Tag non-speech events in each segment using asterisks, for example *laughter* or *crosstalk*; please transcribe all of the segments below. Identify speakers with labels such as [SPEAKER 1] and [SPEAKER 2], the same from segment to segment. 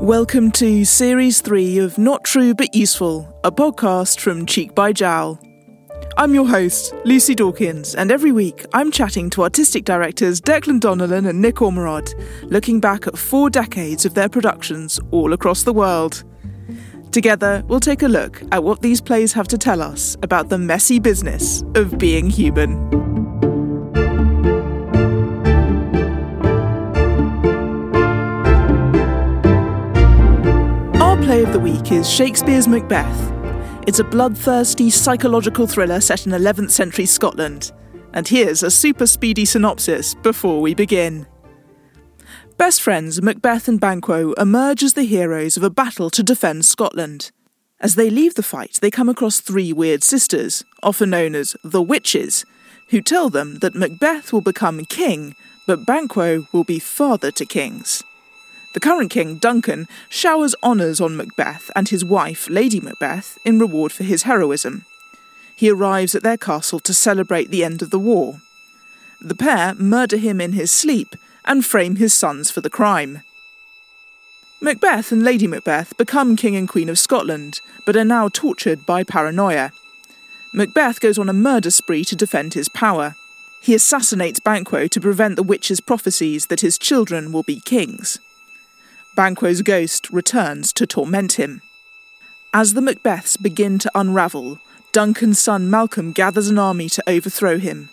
[SPEAKER 1] Welcome to Series 3 of Not True But Useful, a podcast from Cheek by Jowl. I'm your host, Lucy Dawkins, and every week I'm chatting to artistic directors Declan Donnellan and Nick Ormerod, looking back at four decades of their productions all across the world. Together, we'll take a look at what these plays have to tell us about the messy business of being human. Play of the week is Shakespeare's Macbeth. It's a bloodthirsty psychological thriller set in 11th century Scotland. And here's a super speedy synopsis before we begin. Best friends Macbeth and Banquo emerge as the heroes of a battle to defend Scotland. As they leave the fight, they come across three weird sisters, often known as the Witches, who tell them that Macbeth will become king, but Banquo will be father to kings. The current king, Duncan, showers honours on Macbeth and his wife, Lady Macbeth, in reward for his heroism. He arrives at their castle to celebrate the end of the war. The pair murder him in his sleep and frame his sons for the crime. Macbeth and Lady Macbeth become King and Queen of Scotland, but are now tortured by paranoia. Macbeth goes on a murder spree to defend his power. He assassinates Banquo to prevent the witch's prophecies that his children will be kings. Banquo's ghost returns to torment him. As the Macbeths begin to unravel, Duncan's son Malcolm gathers an army to overthrow him.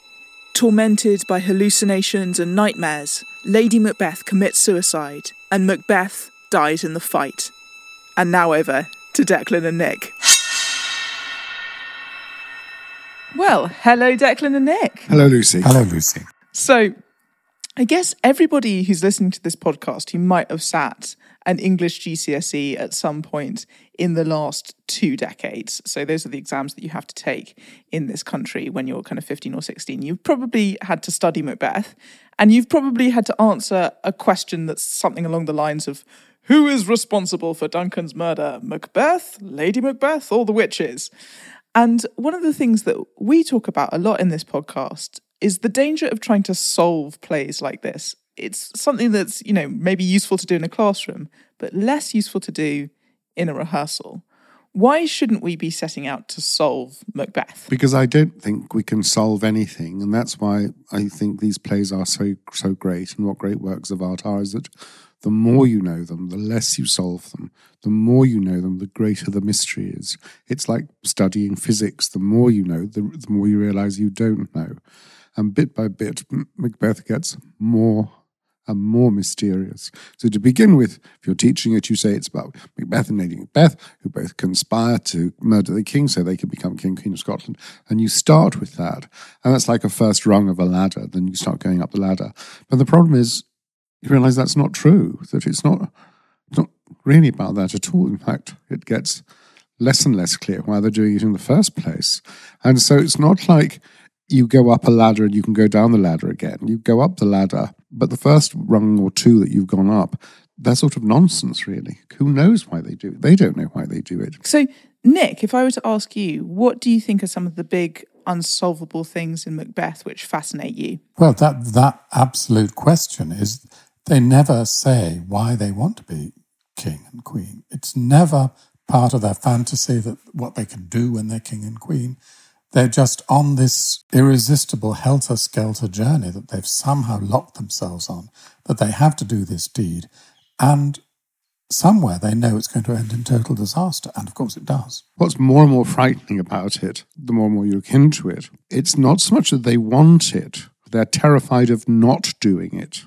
[SPEAKER 1] Tormented by hallucinations and nightmares, Lady Macbeth commits suicide, and Macbeth dies in the fight. And now over to Declan and Nick. Well, hello, Declan and Nick.
[SPEAKER 2] Hello, Lucy.
[SPEAKER 3] Hello, Lucy.
[SPEAKER 1] So, I guess everybody who's listening to this podcast who might have sat an English GCSE at some point in the last two decades. So those are the exams that you have to take in this country when you're kind of 15 or 16. You've probably had to study Macbeth and you've probably had to answer a question that's something along the lines of who is responsible for Duncan's murder? Macbeth, Lady Macbeth, or the witches? And one of the things that we talk about a lot in this podcast is the danger of trying to solve plays like this. It's something that's, you know, maybe useful to do in a classroom, but less useful to do in a rehearsal. Why shouldn't we be setting out to solve Macbeth?
[SPEAKER 2] Because I don't think we can solve anything, and that's why I think these plays are so so great. And what great works of art are is that the more you know them, the less you solve them. The more you know them, the greater the mystery is. It's like studying physics. The more you know, the, the more you realize you don't know. And bit by bit, Macbeth gets more and more mysterious. So to begin with, if you're teaching it, you say it's about Macbeth and Lady Macbeth, who both conspire to murder the king so they can become King Queen of Scotland. And you start with that. And that's like a first rung of a ladder. Then you start going up the ladder. But the problem is, you realize that's not true, that it's not, not really about that at all. In fact, it gets less and less clear why they're doing it in the first place. And so it's not like you go up a ladder and you can go down the ladder again. You go up the ladder, but the first rung or two that you've gone up, they're sort of nonsense, really. Who knows why they do it? They don't know why they do it.
[SPEAKER 1] So, Nick, if I were to ask you, what do you think are some of the big unsolvable things in Macbeth which fascinate you?
[SPEAKER 3] Well, that that absolute question is they never say why they want to be king and queen. It's never part of their fantasy that what they can do when they're king and queen. They're just on this irresistible helter skelter journey that they've somehow locked themselves on, that they have to do this deed. And somewhere they know it's going to end in total disaster. And of course it does.
[SPEAKER 2] What's more and more frightening about it, the more and more you look into it, it's not so much that they want it, they're terrified of not doing it.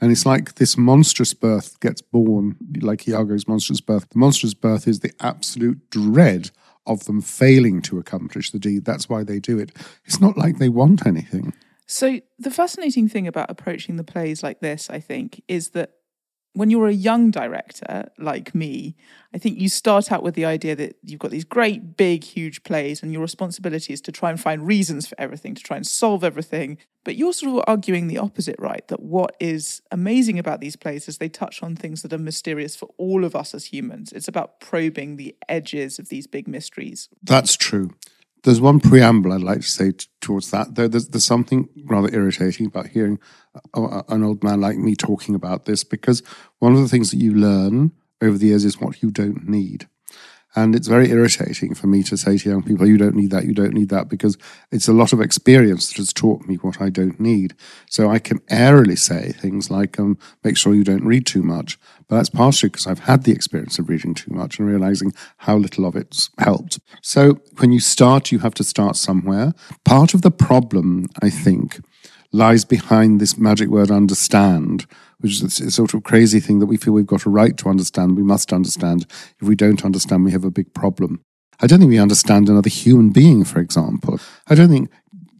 [SPEAKER 2] And it's like this monstrous birth gets born, like Iago's monstrous birth. The monstrous birth is the absolute dread of them failing to accomplish the deed. That's why they do it. It's not like they want anything.
[SPEAKER 1] So, the fascinating thing about approaching the plays like this, I think, is that when you're a young director like me, I think you start out with the idea that you've got these great, big, huge plays, and your responsibility is to try and find reasons for everything, to try and solve everything. But you're sort of arguing the opposite, right? That what is amazing about these plays is they touch on things that are mysterious for all of us as humans. It's about probing the edges of these big mysteries.
[SPEAKER 2] That's true. There's one preamble I'd like to say t- towards that. There, there's, there's something rather irritating about hearing a, a, an old man like me talking about this because one of the things that you learn over the years is what you don't need. And it's very irritating for me to say to young people, you don't need that, you don't need that, because it's a lot of experience that has taught me what I don't need. So I can airily say things like, um, make sure you don't read too much. But that's partially because I've had the experience of reading too much and realizing how little of it's helped. So when you start, you have to start somewhere. Part of the problem, I think, lies behind this magic word understand, which is a sort of crazy thing that we feel we've got a right to understand, we must understand. If we don't understand, we have a big problem. I don't think we understand another human being, for example. I don't think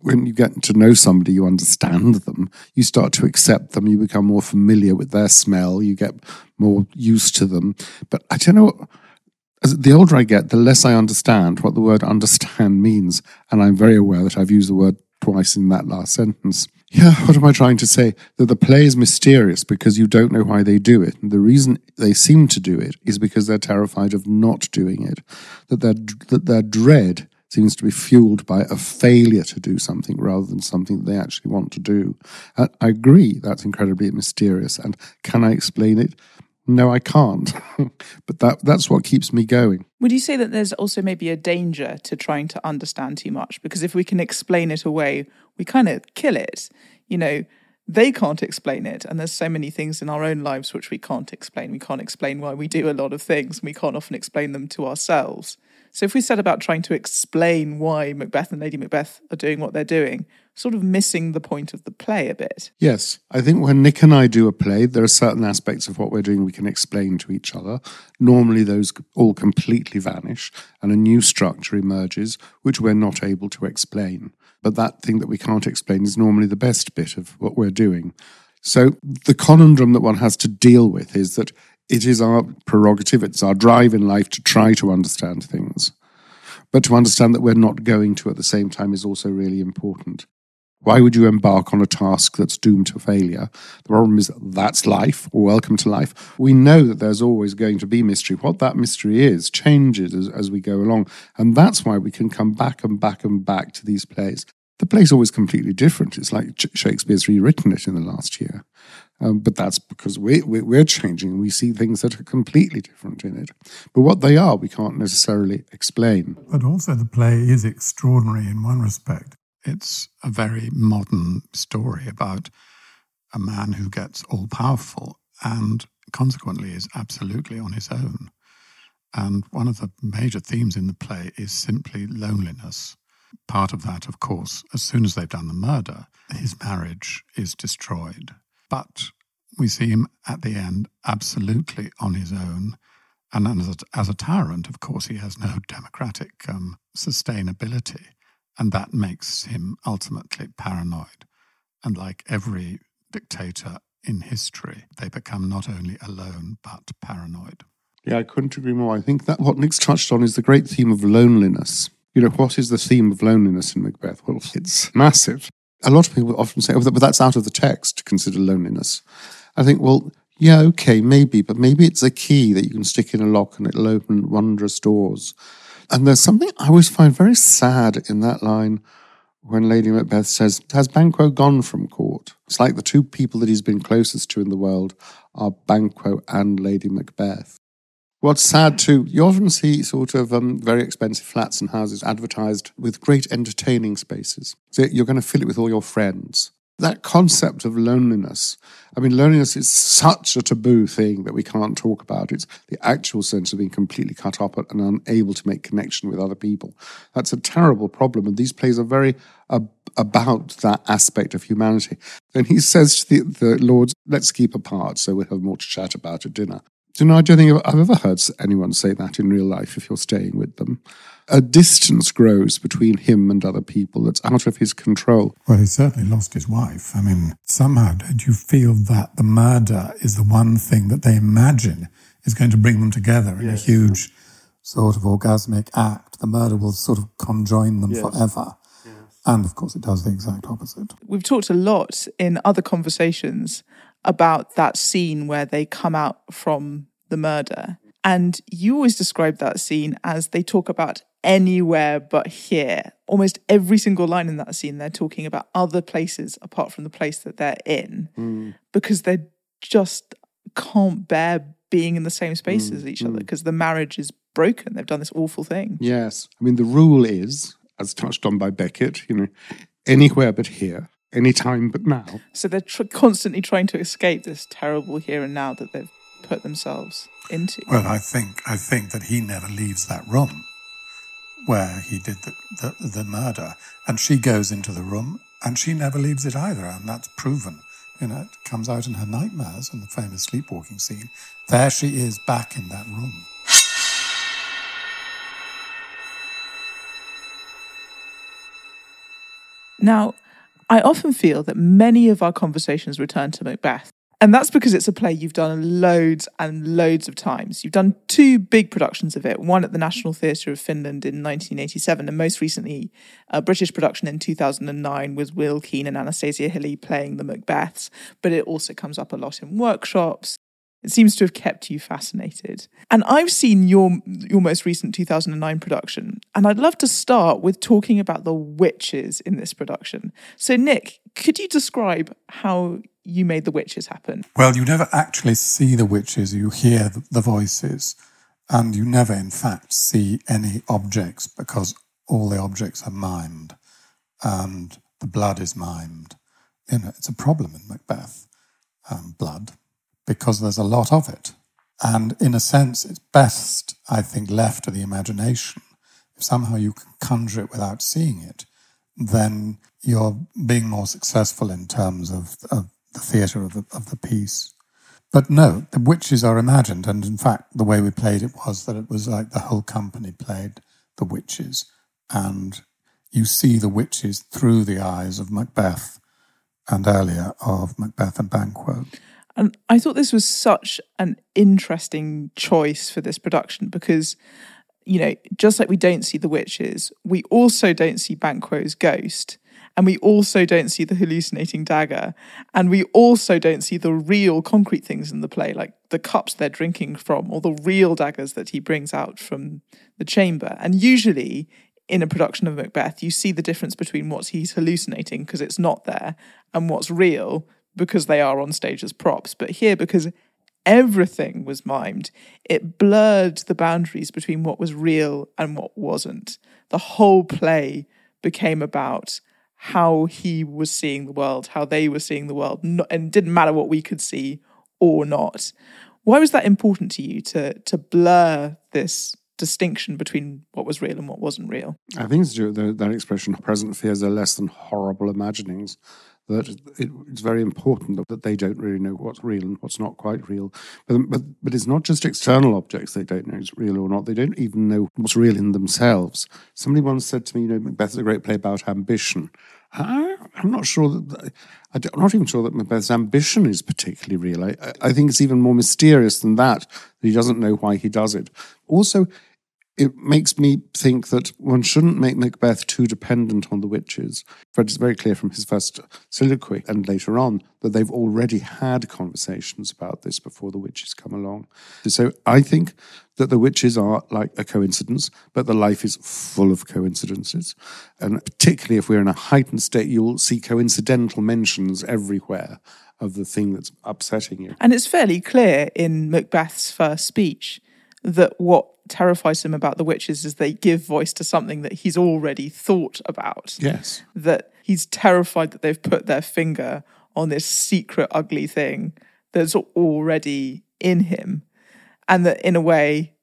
[SPEAKER 2] when you get to know somebody, you understand them, you start to accept them, you become more familiar with their smell, you get more used to them. But I don't know. The older I get, the less I understand what the word *laughs* understand means. And I'm very aware that I've used the word twice in that last sentence. Yeah, what am I trying to say? That the play is mysterious because you don't know why they do it. And the reason they seem to do it is because they're terrified of not doing it. That their, that their dread seems to be fueled by a failure to do something rather than something that they actually want to do. And I agree, that's incredibly mysterious. And can I explain it? No, I can't. *laughs* but that that's what keeps me going.
[SPEAKER 1] Would you say that there's also maybe a danger to trying to understand too much? Because if we can explain it away, we kind of kill it. You know, they can't explain it. And there's so many things in our own lives which we can't explain. We can't explain why we do a lot of things. and We can't often explain them to ourselves. So if we set about trying to explain why Macbeth and Lady Macbeth are doing what they're doing, sort of missing the point of the play a bit.
[SPEAKER 2] Yes. I think when Nick and I do a play, there are certain aspects of what we're doing we can explain to each other. Normally, those all completely vanish and a new structure emerges, which we're not able to explain. But that thing that we can't explain is normally the best bit of what we're doing. So the conundrum that one has to deal with is that it is our prerogative, it's our drive in life to try to understand things. But to understand that we're not going to at the same time is also really important. Why would you embark on a task that's doomed to failure? The problem is that's life, welcome to life. We know that there's always going to be mystery. What that mystery is changes as, as we go along. And that's why we can come back and back and back to these plays. The play's always completely different. It's like Shakespeare's rewritten it in the last year. Um, but that's because we, we, we're changing. We see things that are completely different in it. But what they are, we can't necessarily explain.
[SPEAKER 3] But also, the play is extraordinary in one respect. It's a very modern story about a man who gets all powerful and consequently is absolutely on his own. And one of the major themes in the play is simply loneliness. Part of that, of course, as soon as they've done the murder, his marriage is destroyed. But we see him at the end absolutely on his own. And as a, as a tyrant, of course, he has no *laughs* democratic um, sustainability. And that makes him ultimately paranoid. And like every dictator in history, they become not only alone, but paranoid.
[SPEAKER 2] Yeah, I couldn't agree more. I think that what Nick's touched on is the great theme of loneliness. You know, what is the theme of loneliness in Macbeth? Well, it's massive. A lot of people often say, oh, but that's out of the text to consider loneliness. I think, well, yeah, okay, maybe, but maybe it's a key that you can stick in a lock and it'll open wondrous doors. And there's something I always find very sad in that line when Lady Macbeth says, Has Banquo gone from court? It's like the two people that he's been closest to in the world are Banquo and Lady Macbeth. What's sad too, you often see sort of um, very expensive flats and houses advertised with great entertaining spaces. So you're going to fill it with all your friends that concept of loneliness. I mean, loneliness is such a taboo thing that we can't talk about. It's the actual sense of being completely cut off and unable to make connection with other people. That's a terrible problem. And these plays are very uh, about that aspect of humanity. And he says to the, the Lords, let's keep apart so we'll have more to chat about at dinner. Do you know, I don't think I've ever heard anyone say that in real life if you're staying with them a distance grows between him and other people that's out of his control.
[SPEAKER 3] Well, he certainly lost his wife. I mean, somehow, don't you feel that the murder is the one thing that they imagine is going to bring them together in yes. a huge sort of orgasmic act? The murder will sort of conjoin them yes. forever. Yes. And of course, it does the exact opposite.
[SPEAKER 1] We've talked a lot in other conversations about that scene where they come out from the murder. And you always describe that scene as they talk about anywhere but here. Almost every single line in that scene, they're talking about other places apart from the place that they're in mm. because they just can't bear being in the same space as each other because the marriage is broken. They've done this awful thing.
[SPEAKER 2] Yes. I mean, the rule is, as touched on by Beckett, you know, anywhere but here, anytime but now.
[SPEAKER 1] So they're tr- constantly trying to escape this terrible here and now that they've put themselves into.
[SPEAKER 3] Well, I think I think that he never leaves that room where he did the, the, the murder, and she goes into the room and she never leaves it either, and that's proven. You know, it comes out in her nightmares in the famous sleepwalking scene. There she is back in that room.
[SPEAKER 1] Now, I often feel that many of our conversations return to Macbeth. And that's because it's a play you've done loads and loads of times. You've done two big productions of it one at the National Theatre of Finland in 1987, and most recently, a British production in 2009 with Will Keen and Anastasia Hille playing the Macbeths. But it also comes up a lot in workshops. It seems to have kept you fascinated. And I've seen your your most recent 2009 production, and I'd love to start with talking about the witches in this production. So Nick, could you describe how you made the witches happen?
[SPEAKER 3] Well, you never actually see the witches, you hear the, voices, and you never, in fact, see any objects because all the objects are mimed and the blood is mimed. You know, it's a problem in Macbeth, um, blood, because there's a lot of it. And in a sense, it's best, I think, left to the imagination. If somehow you can conjure it without seeing it, then you're being more successful in terms of, of the theatre of the, of the piece. But no, the witches are imagined. And in fact, the way we played it was that it was like the whole company played the witches. And you see the witches through the eyes of Macbeth and earlier of Macbeth and Banquo.
[SPEAKER 1] And I thought this was such an interesting choice for this production because, you know, just like we don't see the witches, we also don't see Banquo's ghost. And we also don't see the hallucinating dagger. And we also don't see the real concrete things in the play, like the cups they're drinking from, or the real daggers that he brings out from the chamber. And usually, in a production of Macbeth, you see the difference between what he's hallucinating because it's not there and what's real because they are on stage as props. But here, because everything was mimed, it blurred the boundaries between what was real and what wasn't. The whole play became about how he was seeing the world, how they were seeing the world, and didn't matter what we could see or not. Why was that important to you to to blur this distinction between what was real and what wasn't real?
[SPEAKER 2] I think it's the, that expression, present fears are less than horrible imaginings. That it, it's very important that they don't really know what's real and what's not quite real. But, but, but it's not just external objects they don't know is real or not. They don't even know what's real in themselves. Somebody once said to me, you know, Macbeth is a great play about ambition. I, am not sure that I'm not even sure that Macbeth's ambition is particularly real. I, I think it's even more mysterious than. That he doesn't know why he does it. Also, it makes me think that one shouldn't make Macbeth too dependent on the witches. But it's very clear from his first soliloquy and later on that they've already had conversations about this before the witches come along. So I think that the witches are like a coincidence, but the life is full of coincidences. And particularly if we're in a heightened state, you'll see coincidental mentions everywhere of the thing that's upsetting you.
[SPEAKER 1] And it's fairly clear in Macbeth's first speech that what terrifies him about the witches is they give voice to something that he's already thought about.
[SPEAKER 2] Yes.
[SPEAKER 1] That he's terrified that they've put their finger on this secret, ugly thing that's already in him. And that in a way,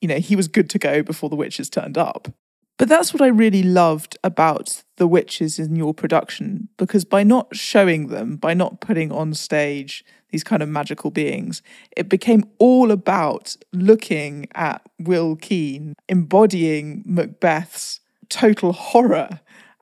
[SPEAKER 1] you know, he was good to go before the witches turned up. But that's what I really loved about the witches in your production, because by not showing them, by not putting on stage these kind of magical beings, it became all about looking at Will Keen embodying Macbeth's total horror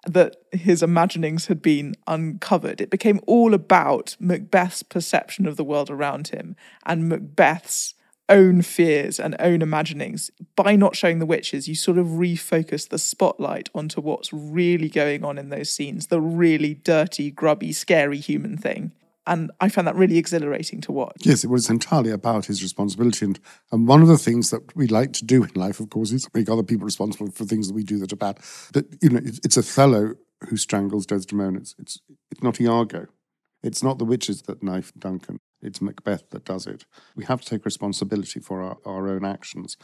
[SPEAKER 1] that his imaginings had been uncovered. It became all about Macbeth's perception of the world around him and Macbeth's own fears and own imaginings. By not showing the witches, you sort of refocus the spotlight onto what's really going on in those scenes, the really dirty, grubby, scary human thing. And I found that really exhilarating to watch.
[SPEAKER 2] Yes, it was entirely about his responsibility. And, and one of the things that we like to do in life, of course, is make other people responsible for things that we do that are bad. But, you know, it's, Othello who strangles Desdemona. It's, it's, it's not Iago. It's not the witches that knife Duncan. It's Macbeth that does it. We have to take responsibility for our, our own actions.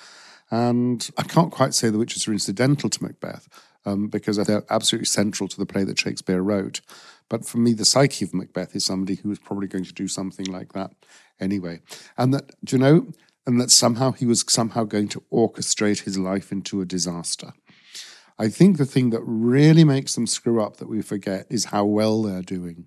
[SPEAKER 2] And I can't quite say the witches are incidental to Macbeth um, because they're absolutely central to the play that Shakespeare wrote. But for me, the psyche of Macbeth is somebody who is probably going to do something like that anyway. And that, do you know, and that somehow he was somehow going to orchestrate his life into a disaster. I think the thing that really makes them screw up that we forget is how well they're doing.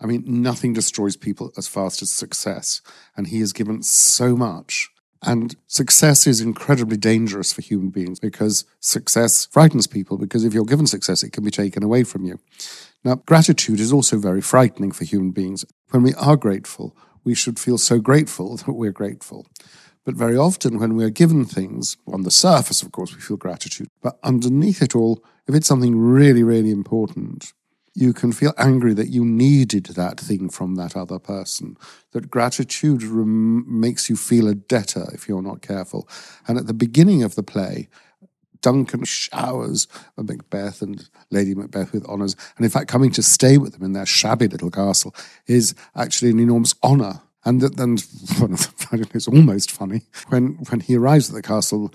[SPEAKER 2] I mean, nothing destroys people as fast as success, and he has given so much. And success is incredibly dangerous for human beings because success frightens people, because if you're given success, it can be taken away from you. Now, gratitude is also very frightening for human beings. When we are grateful, we should feel so grateful *laughs* that we're grateful. But very often, when we're given things, on the surface, of course, we feel gratitude. But underneath it all, if it's something really, really important, you can feel angry that you needed that thing from that other person. That gratitude rem- makes you feel a debtor if you're not careful. And at the beginning of the play, Duncan showers Macbeth and Lady Macbeth with honours. And in fact, coming to stay with them in their shabby little castle is actually an enormous honour. And then *laughs* it's almost funny when when he arrives at the castle,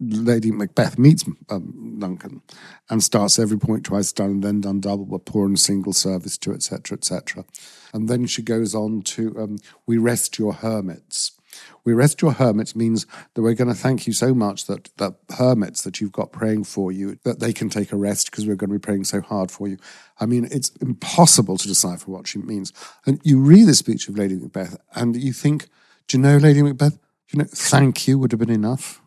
[SPEAKER 2] Lady Macbeth meets um, Duncan and starts every point twice done and then done double, but poor and single service to etc. etc. And then she goes on to um, "We rest your hermits." We rest your hermits means that we're going to thank you so much that the hermits that you've got praying for you, that they can take a rest because we're going to be praying so hard for you. I mean, it's impossible to decipher what she means. And you read the speech of Lady Macbeth and you think, do you know, Lady Macbeth, you know, thank you would have been enough.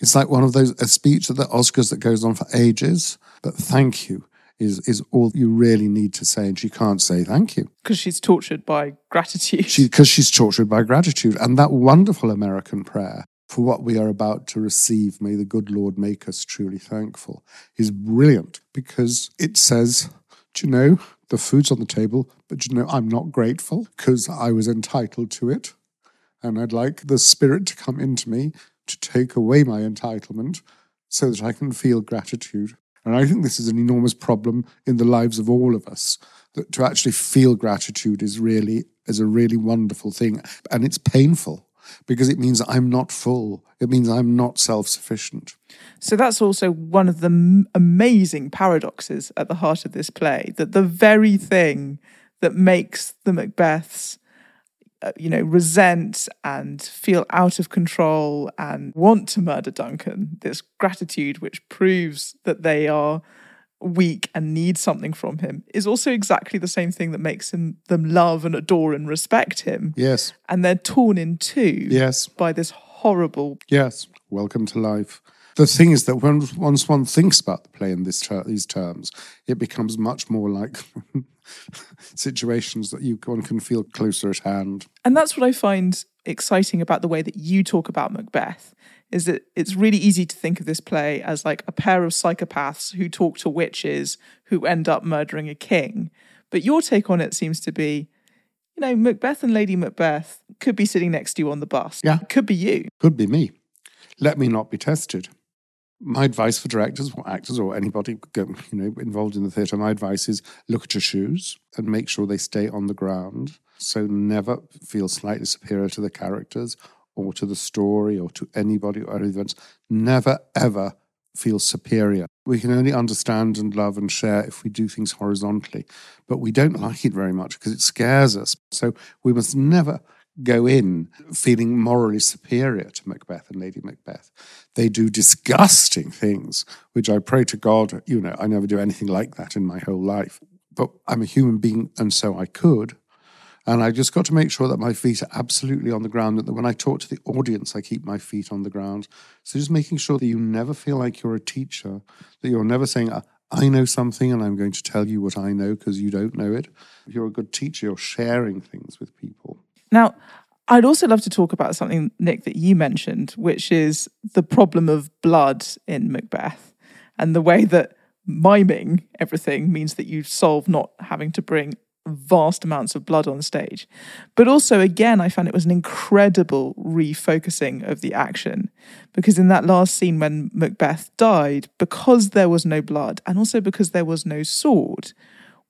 [SPEAKER 2] It's like one of those, a speech at the Oscars that goes on for ages, but thank you is is all you really need to say, and she can't say thank you
[SPEAKER 1] because she's tortured by gratitude.
[SPEAKER 2] Because she, she's tortured by gratitude, and that wonderful American prayer for what we are about to receive, may the good Lord make us truly thankful, is brilliant because it says, do you know, the food's on the table, but you know, I'm not grateful because I was entitled to it. And I'd like the Spirit to come into me to take away my entitlement so that I can feel gratitude. And I think this is an enormous problem in the lives of all of us. That to actually feel gratitude is really is a really wonderful thing, and it's painful because it means I'm not full. It means I'm not self sufficient.
[SPEAKER 1] So that's also one of the m- amazing paradoxes at the heart of this play that the very thing that makes the Macbeths uh, you know, resent and feel out of control and want to murder Duncan. This gratitude, which proves that they are weak and need something from him, is also exactly the same thing that makes him them love and adore and respect him.
[SPEAKER 2] Yes.
[SPEAKER 1] And they're torn in two.
[SPEAKER 2] Yes.
[SPEAKER 1] By this horrible.
[SPEAKER 2] Yes. Welcome to life. The thing is that when once one thinks about the play in this ter- these terms, it becomes much more like *laughs* *laughs* situations that you one can feel closer at hand.
[SPEAKER 1] And that's what I find exciting about the way that you talk about Macbeth is that it's really easy to think of this play as like a pair of psychopaths who talk to witches who end up murdering a king. But your take on it seems to be, you know, Macbeth and Lady Macbeth could be sitting next to you on the bus.
[SPEAKER 2] Yeah.
[SPEAKER 1] Could be you.
[SPEAKER 2] Could be me. Let me not be tested my advice for directors or actors or anybody you know involved in the theatre my advice is look at your shoes and make sure they stay on the ground. So never feel slightly superior to the characters or to the story or to anybody or events. Never ever feel superior. We can only understand and love and share if we do things horizontally but we don't like it very much because it scares us. So we must never go in feeling morally superior to Macbeth and Lady Macbeth. They do disgusting things, which I pray to God, you know, I never do anything like that in my whole life. But I'm a human being, and so I could. And I just got to make sure that my feet are absolutely on the ground, and that when I talk to the audience, I keep my feet on the ground. So just making sure that you never feel like you're a teacher, that you're never saying, uh, I know something and I'm going to tell you what I know because you don't know it. If you're a good teacher, you're sharing things with people.
[SPEAKER 1] Now, I'd also love to talk about something, Nick, that you mentioned, which is the problem of blood in Macbeth and the way that miming everything means that you solve not having to bring vast amounts of blood on stage. But also, again, I found it was an incredible refocusing of the action because in that last scene when Macbeth died, because there was no blood and also because there was no sword,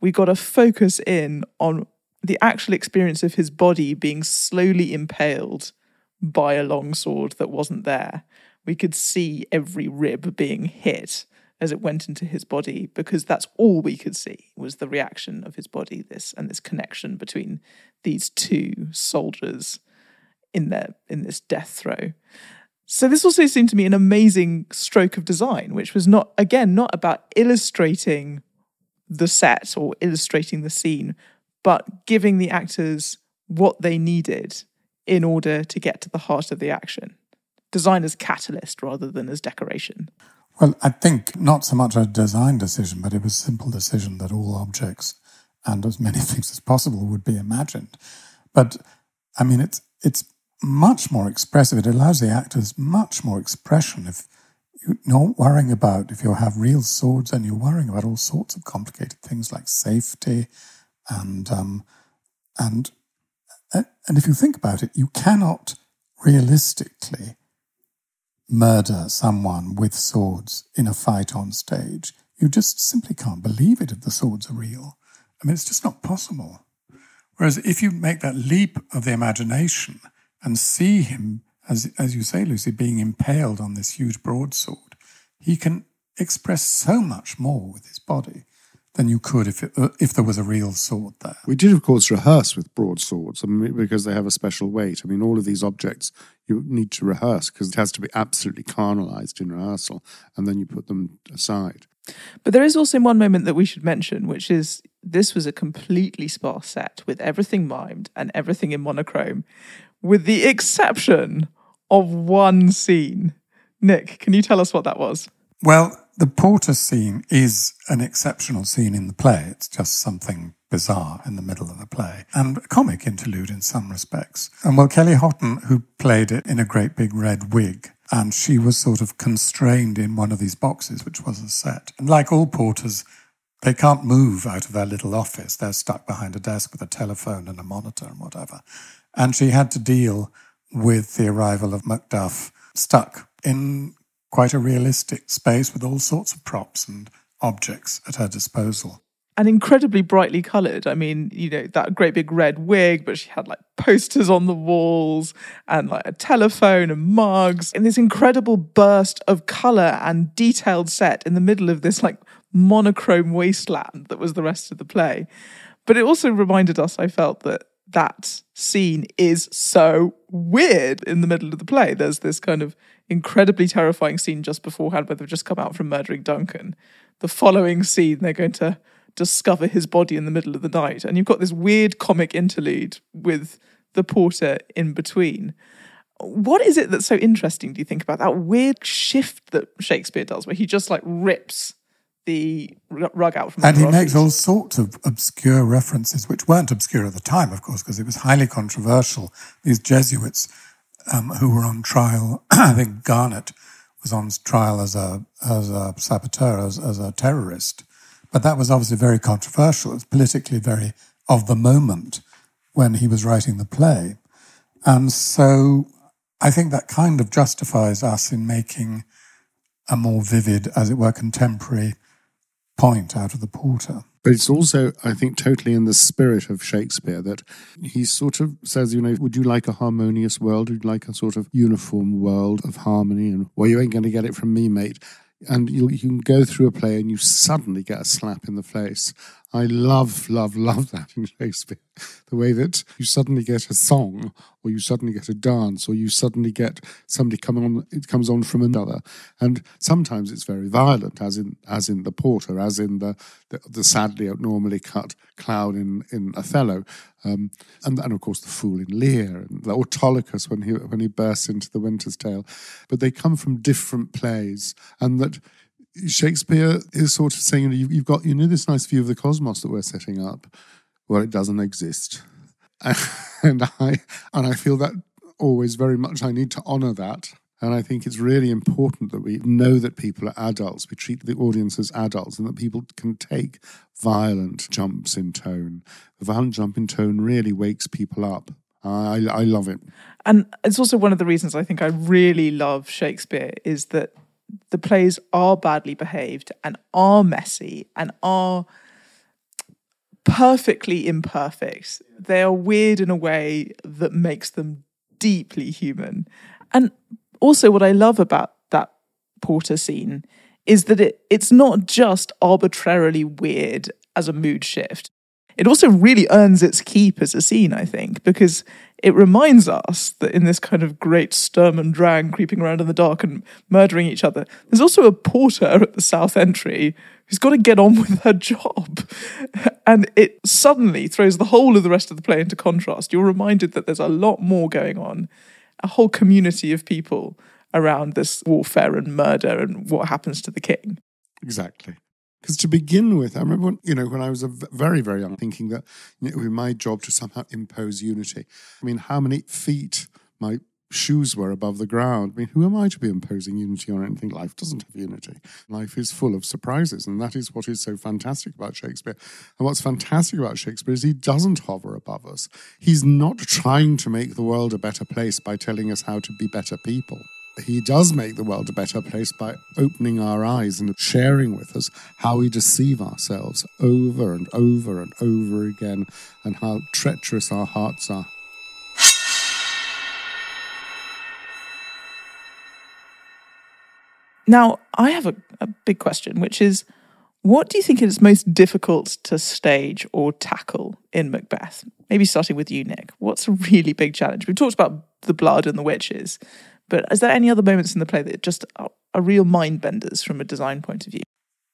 [SPEAKER 1] we got a focus in on the actual experience of his body being slowly impaled by a long sword that wasn't there. We could see every rib being hit as it went into his body because that's all we could see was the reaction of his body this and this connection between these two soldiers in their in this death throw so this also seemed to me an amazing stroke of design which was not again not about illustrating the set or illustrating the scene but giving the actors what they needed in order to get to the heart of the action design as catalyst rather than as decoration
[SPEAKER 3] well, I think not so much a design decision, but it was a simple decision that all objects and as many *laughs* things as possible would be imagined. But I mean, it's it's much more expressive. It allows the actors much more expression. If you're not worrying about if you have real swords and you're worrying about all sorts of complicated things like safety and um, and and if you think about it, you cannot realistically murder someone with swords in a fight on stage. You just simply can't believe it if the swords are real. I mean, it's just not possible. Whereas if you make that leap of the imagination and see him, as, as you say, Lucy, being impaled on this huge broadsword, he can express so much more with his body than you could if it, uh, if there was a real sword there.
[SPEAKER 2] We did, of course, rehearse with broadswords I mean, because they have a special weight. I mean, all of these objects you need to rehearse because it has to be absolutely carnalized in rehearsal, and then you put them aside.
[SPEAKER 1] But there is also one moment that we should mention, which is this was a completely sparse set with everything mimed and everything in monochrome, with the exception of one scene. Nick, can you tell us what that was?
[SPEAKER 3] Well, the Porter scene is an exceptional scene in the play. It's just something bizarre in the middle of the play and a comic interlude in some respects. And well, Kelly Hotten, who played it in a great big red wig, and she was sort of constrained in one of these boxes, which was a set. And like all porters, they can't move out of their little office. They're stuck behind a desk with a telephone and a monitor and whatever. And she had to deal with the arrival of Macduff stuck in quite a realistic space with all sorts of props and objects at her disposal.
[SPEAKER 1] And incredibly brightly coloured. I mean, you know, that great big red wig, but she had like posters on the walls and like a telephone and mugs and this incredible burst of colour and detailed set in the middle of this like monochrome wasteland that was the rest of the play. But it also reminded us, I felt, that that scene is so weird in the middle of the play. There's this kind of incredibly terrifying scene just beforehand where they've just come out from murdering Duncan. The following scene, they're going to discover his body in the middle of the night. And you've got this weird comic interlude with the porter in between. What is it that's so interesting, do you think, about that weird shift that Shakespeare does, where he just like rips the rug out from
[SPEAKER 3] And he makes all sorts of obscure references, which weren't obscure at the time, of course, because it was highly controversial. These Jesuits um, who were on trial, *clears throat* I think Garnet was on trial as a, as a saboteur, as, as a terrorist. But that was obviously very controversial. It was politically very of the moment when he was writing the play. And so I think that kind of justifies us in making a more vivid, as it were, contemporary point out of the porter.
[SPEAKER 2] But it's also, I think, totally in the spirit of Shakespeare that he sort of says, you know, would you like a harmonious world? Would you like a sort of uniform world of harmony? And, well, you ain't going to get it from me, mate and you, you can go through a play and you suddenly get a slap in the face. I love, love, love that in Shakespeare. The way that you suddenly get a song, or you suddenly get a dance, or you suddenly get somebody coming on. It comes on from another, and sometimes it's very violent, as in as in the Porter, as in the the, the sadly abnormally cut clown in in Othello, um, and and of course the fool in Lear, and the Autolycus when he when he bursts into the Winter's Tale, but they come from different plays, and that Shakespeare is sort of saying, you know, you've got, you know, this nice view of the cosmos that we're setting up. Well, it doesn't exist. *laughs* and I and I feel that always very much I need to honor that. And I think it's really important that we know that people are adults. We treat the audience as adults and that people can take violent jumps in tone. The violent jump in tone really wakes people up. I, I love it.
[SPEAKER 1] And it's also one of the reasons I think I really love Shakespeare is that the plays are badly behaved and are messy and are perfectly imperfect They are weird in a way that makes them deeply human. And also, what I love about that Porter scene is that it, it's not just arbitrarily weird as a mood shift. It also really earns its keep as a scene, I think, because it reminds us that in this kind of great Sturm and Drang creeping around in the dark and murdering each other, there's also a porter *laughs* at the south entry who's got to get on *laughs* with her job. And it suddenly throws the whole of the rest of the play into contrast. You're reminded that there's a lot more going on, a whole community of people around this warfare and murder and what happens to the king.
[SPEAKER 2] Exactly. Because to begin with, I remember, when, you know, when I was a very, very young, thinking that it would be my job to somehow impose unity. I mean, how many feet my shoes were above the ground. I mean, who am I to be imposing unity on anything? Life doesn't have unity. Life is full of surprises, and that is what is so fantastic about Shakespeare. And what's fantastic about Shakespeare is he doesn't hover above us. He's not trying to make the world a better place by telling us how to be better people he does make the world a better place by opening our eyes and sharing with us how we deceive ourselves over and over and over again and how treacherous our hearts are.
[SPEAKER 1] Now, I have a, a big question, which is what do you think is most difficult to stage or tackle in Macbeth? Maybe starting with you, Nick. What's a really big challenge? We've talked about the blood and the witches, but is there any other moments in the play that just are, are real mind benders from a design point of view?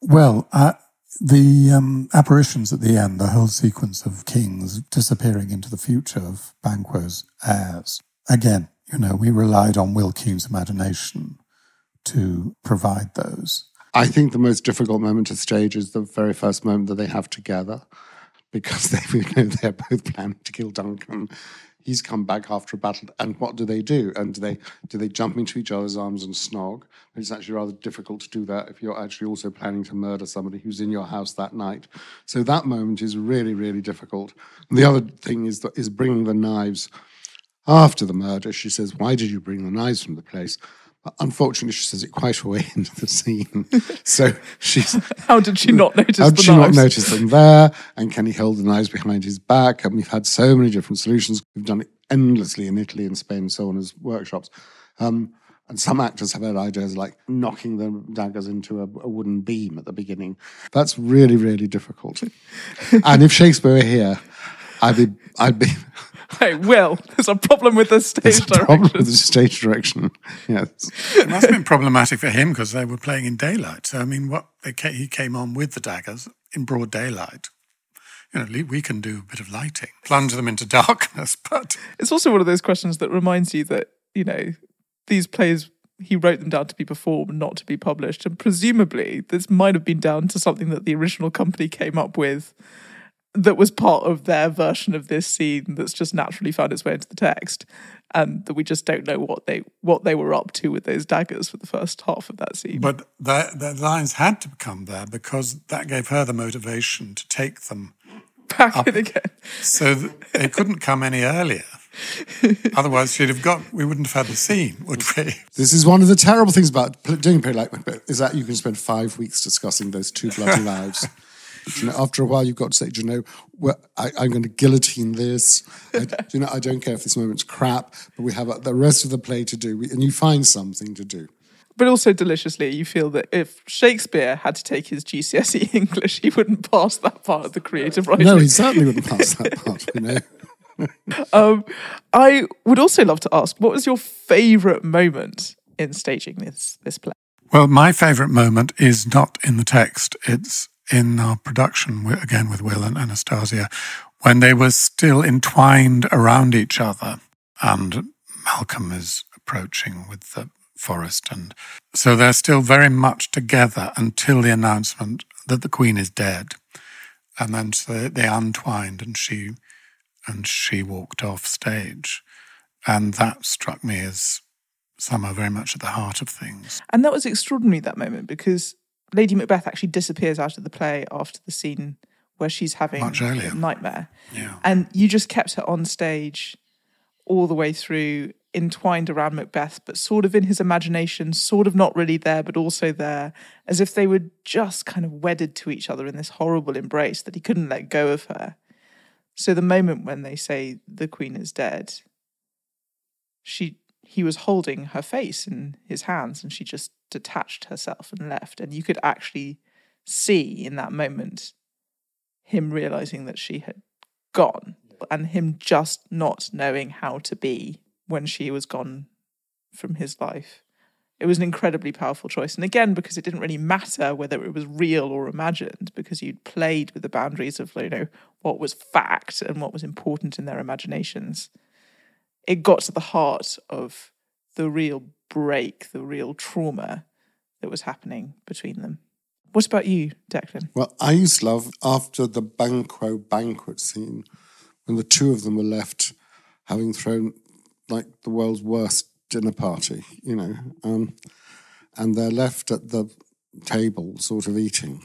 [SPEAKER 3] Well, uh, the um, apparitions at the end, the whole sequence of kings disappearing into the future of Banquo's heirs. Again, you know, we relied on Will Keen's imagination to provide those.
[SPEAKER 2] I think the most difficult moment to stage is the very first moment that they have together because *laughs* they you know they're both planning to kill Duncan he's come back after a battle and what do they do? And do they do they jump into each other's arms and snog? It's actually rather difficult to do that if you're actually also planning to murder somebody who's in your house that night. So that moment is really really difficult. And the other thing is that is bringing the knives after the murder. She says why did you bring the knives from the place Unfortunately, she says it quite a way into the scene. So she's. *laughs*
[SPEAKER 1] how did she not notice?
[SPEAKER 2] How did she
[SPEAKER 1] knives?
[SPEAKER 2] not notice them there? And can he hold the knives behind his back? And we've had so many different solutions. We've done it endlessly in Italy and Spain and so on as workshops. Um, and some actors have had ideas like knocking the daggers into a, a wooden beam at the beginning. That's really, really difficult. *laughs* and if Shakespeare were here, I'd be, I'd be. *laughs*
[SPEAKER 1] Hey, Will, there's a problem with the stage *laughs*
[SPEAKER 2] There's a
[SPEAKER 1] direction.
[SPEAKER 2] problem with the stage direction. *laughs* Yes.
[SPEAKER 3] It must have been problematic for him because they were playing in daylight. So, I mean, what they ca- he came on with the daggers in broad daylight. You know, we can do a bit of lighting, plunge them into darkness, but
[SPEAKER 1] It's also one of those questions that reminds you that, you know, these plays, he wrote them down to be performed, not to be published. And presumably, this might have been down to something that the original company came up with that was part of their version of this scene that's just naturally found its way into the text. And that we just don't know what they what they were up to with those daggers for the first half of that scene.
[SPEAKER 3] but the, the lines had to come there because that gave her the motivation to take them.
[SPEAKER 1] Back in again.
[SPEAKER 3] So th- they couldn't come any earlier. *laughs* Otherwise, she'd have got. We wouldn't have had the scene, would we?
[SPEAKER 2] This is one of the terrible things about doing a play like Macbeth is that you can spend five weeks discussing those two bloody *laughs* lives. You know, after a while, you've got to say, do you know, well, I, I'm going to guillotine this. I, do you know, I don't care if this moment's crap, but we have uh, the rest of the play to do, We- and you find something to do.
[SPEAKER 1] But also deliciously, you feel that if Shakespeare had to take his GCSE *laughs* English, he wouldn't pass that part of the creative writing.
[SPEAKER 2] No, he certainly wouldn't pass that part. You know, *laughs*
[SPEAKER 1] Um, I would also love to ask, what was your favourite moment in staging this this play?
[SPEAKER 3] Well, my favourite moment is not in the text. It's in our production, again with Will and Anastasia, when they were still entwined around each other and Malcolm is approaching with the forest. And so they're still very much together until the announcement that the Queen is dead. And then so they untwined and she and she walked off stage. And that struck me as somehow very much at the heart of things.
[SPEAKER 1] And that was extraordinary that moment because Lady Macbeth actually disappears out of the play after the scene where she's having a nightmare.
[SPEAKER 3] Yeah.
[SPEAKER 1] And you just kept her on stage all the way through, entwined around Macbeth, but sort of in his imagination, sort of not really there, but also there, as if they were just kind of wedded to each other in this horrible embrace that he couldn't let go of her. So the moment when they say the queen is dead, she he was holding her face in his hands and she just detached herself and left. And you could actually see in that moment him realizing that she had gone and him just not knowing how to be when she was gone from his life. It was an incredibly powerful choice. And again, because it didn't really matter whether it was real or imagined, because you'd played with the boundaries of, you know, what was fact and what was important in their imaginations it got to the heart of the real break, the real trauma that was happening between them. What about you, Declan?
[SPEAKER 2] Well, I used to love after the Banquo banquet scene when the two of them were left having thrown like the world's worst dinner party, you know, um, and they're left at the table, sort of eating,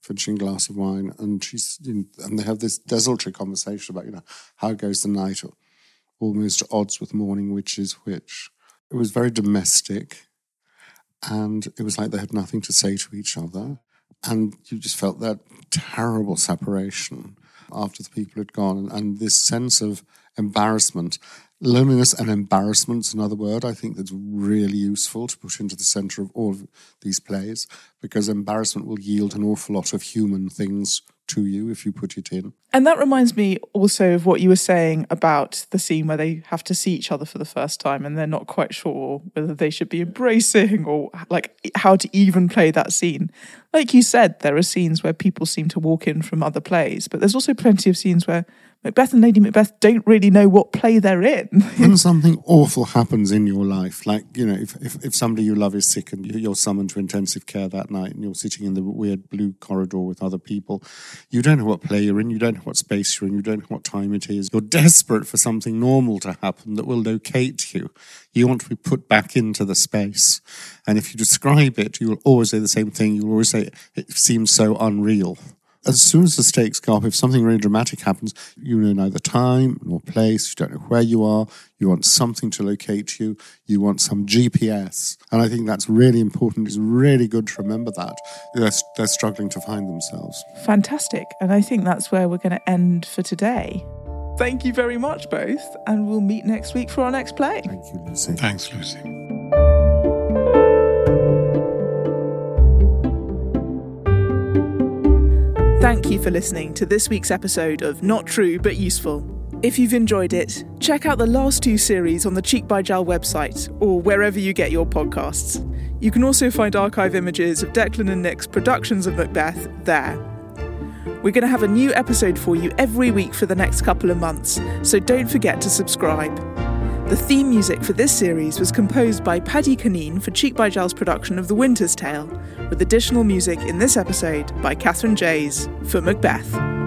[SPEAKER 2] finishing a glass of wine, and she's and they have this desultory conversation about, you know, how goes the night, or almost odds with morning, which is which. It was very domestic, and it was like they had nothing to say to each other. And you just felt that terrible separation after the people had gone, and, this sense of embarrassment. Loneliness and embarrassment is another word I think that's really useful to put into the center of all of these plays because embarrassment will yield an awful lot of human things to you if you put it in.
[SPEAKER 1] And that reminds me also of what you were saying about the scene where they have to see each other for the first time and they're not quite sure whether they should be embracing or like how to even play that scene. Like you said, there are scenes where people seem to walk in from other plays, but there's also plenty of scenes where Macbeth and Lady Macbeth don't really know what play they're in. *laughs*
[SPEAKER 2] when something awful happens in your life, like, you know, if, if, if somebody you love is sick and you're summoned to intensive care that night and you're sitting in the weird blue corridor with other people, you don't know what play you're in, you don't know what space you're in, you don't know what time it is. You're desperate for something normal to happen that will locate you. You want to be put back into the space. And if you describe it, you'll always say the same thing. You'll always say, it seems so unreal as soon as the stakes go up, if something really dramatic happens, you know neither time nor place, you don't know where you are, you want something to locate you, you want some GPS. And I think that's really important. It's really good to remember that. They're, they're struggling to find themselves.
[SPEAKER 1] Fantastic. And I think that's where we're going to end for today. Thank you very much, both, and we'll meet next week for our next play.
[SPEAKER 2] Thank you, Lucy.
[SPEAKER 3] Thanks, Lucy.
[SPEAKER 1] Thank you for listening to this week's episode of Not True But Useful. If you've enjoyed it, check out the last two series on the Cheek by Jowl website or wherever you get your podcasts. You can also find archive images of Declan and Nick's productions of Macbeth there. We're going to have a new episode for you every week for the next couple of months, so don't forget to subscribe. The theme music for this series was composed by Paddy Cuneen for Cheek by Jowl's production of The Winter's Tale, with additional music in this episode by Catherine Jayes for Macbeth.